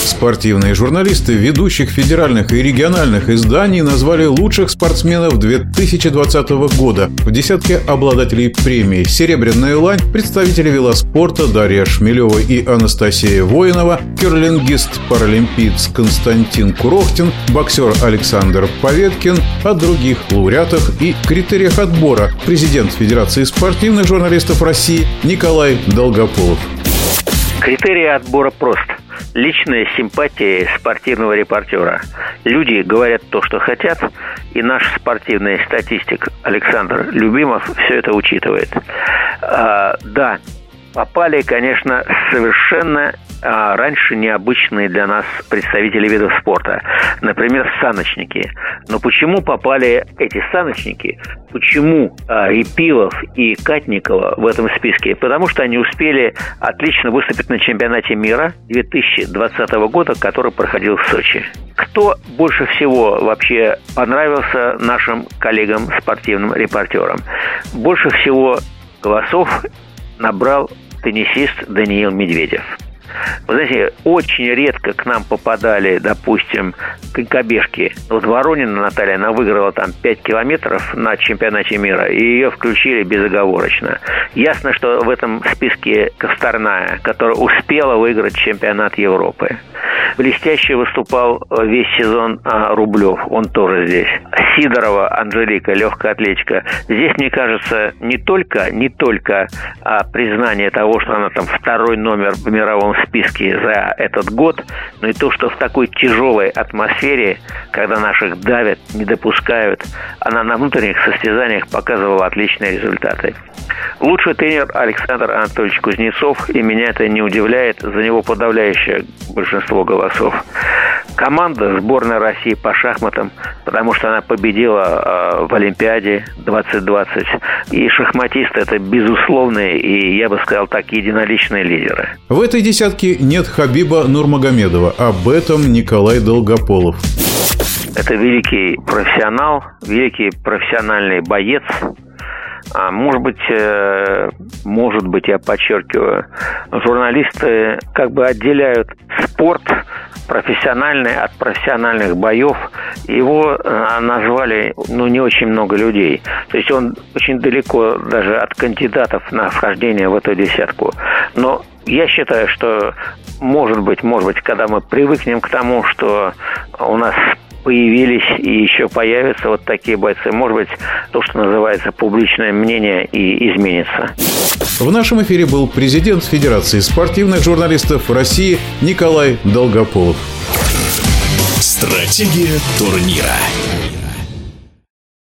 Спортивные журналисты ведущих федеральных и региональных изданий назвали лучших спортсменов 2020 года. В десятке обладателей премии «Серебряная лань» представители велоспорта Дарья Шмелева и Анастасия Воинова, керлингист-паралимпиец Константин Курохтин, боксер Александр Поветкин, о других лауреатах и критериях отбора президент Федерации спортивных журналистов России Николай Долгополов. Критерии отбора прост – личная симпатия спортивного репортера. Люди говорят то, что хотят, и наш спортивный статистик Александр Любимов все это учитывает. А, да, попали, конечно, совершенно раньше необычные для нас представители видов спорта. Например, саночники. Но почему попали эти саночники? Почему а, Репилов и Катникова в этом списке? Потому что они успели отлично выступить на чемпионате мира 2020 года, который проходил в Сочи. Кто больше всего вообще понравился нашим коллегам, спортивным репортерам? Больше всего голосов набрал теннисист Даниил Медведев. Вы знаете, очень редко к нам попадали, допустим, конькобежки. Вот Воронина Наталья, она выиграла там 5 километров на чемпионате мира, и ее включили безоговорочно. Ясно, что в этом списке Косторная, которая успела выиграть чемпионат Европы. Блестяще выступал весь сезон а, Рублев, он тоже здесь. Сидорова Анжелика, легкая атлетика. Здесь, мне кажется, не только, не только а, признание того, что она там второй номер в мировом списке за этот год, но и то, что в такой тяжелой атмосфере, когда наших давят, не допускают, она на внутренних состязаниях показывала отличные результаты. Лучший тренер Александр Анатольевич Кузнецов, и меня это не удивляет, за него подавляющее большинство голосов. Команда сборной России по шахматам, потому что она победила э, в Олимпиаде 2020. И шахматисты это безусловные и, я бы сказал так, единоличные лидеры. В этой десятке нет Хабиба Нурмагомедова. Об этом Николай Долгополов. Это великий профессионал, великий профессиональный боец, а может быть, э, может быть, я подчеркиваю, журналисты как бы отделяют спорт профессиональный от профессиональных боев. Его э, назвали, ну, не очень много людей. То есть он очень далеко даже от кандидатов на вхождение в эту десятку. Но я считаю, что может быть, может быть, когда мы привыкнем к тому, что у нас появились и еще появятся вот такие бойцы. Может быть, то, что называется публичное мнение и изменится. В нашем эфире был президент Федерации спортивных журналистов России Николай Долгополов. Стратегия турнира.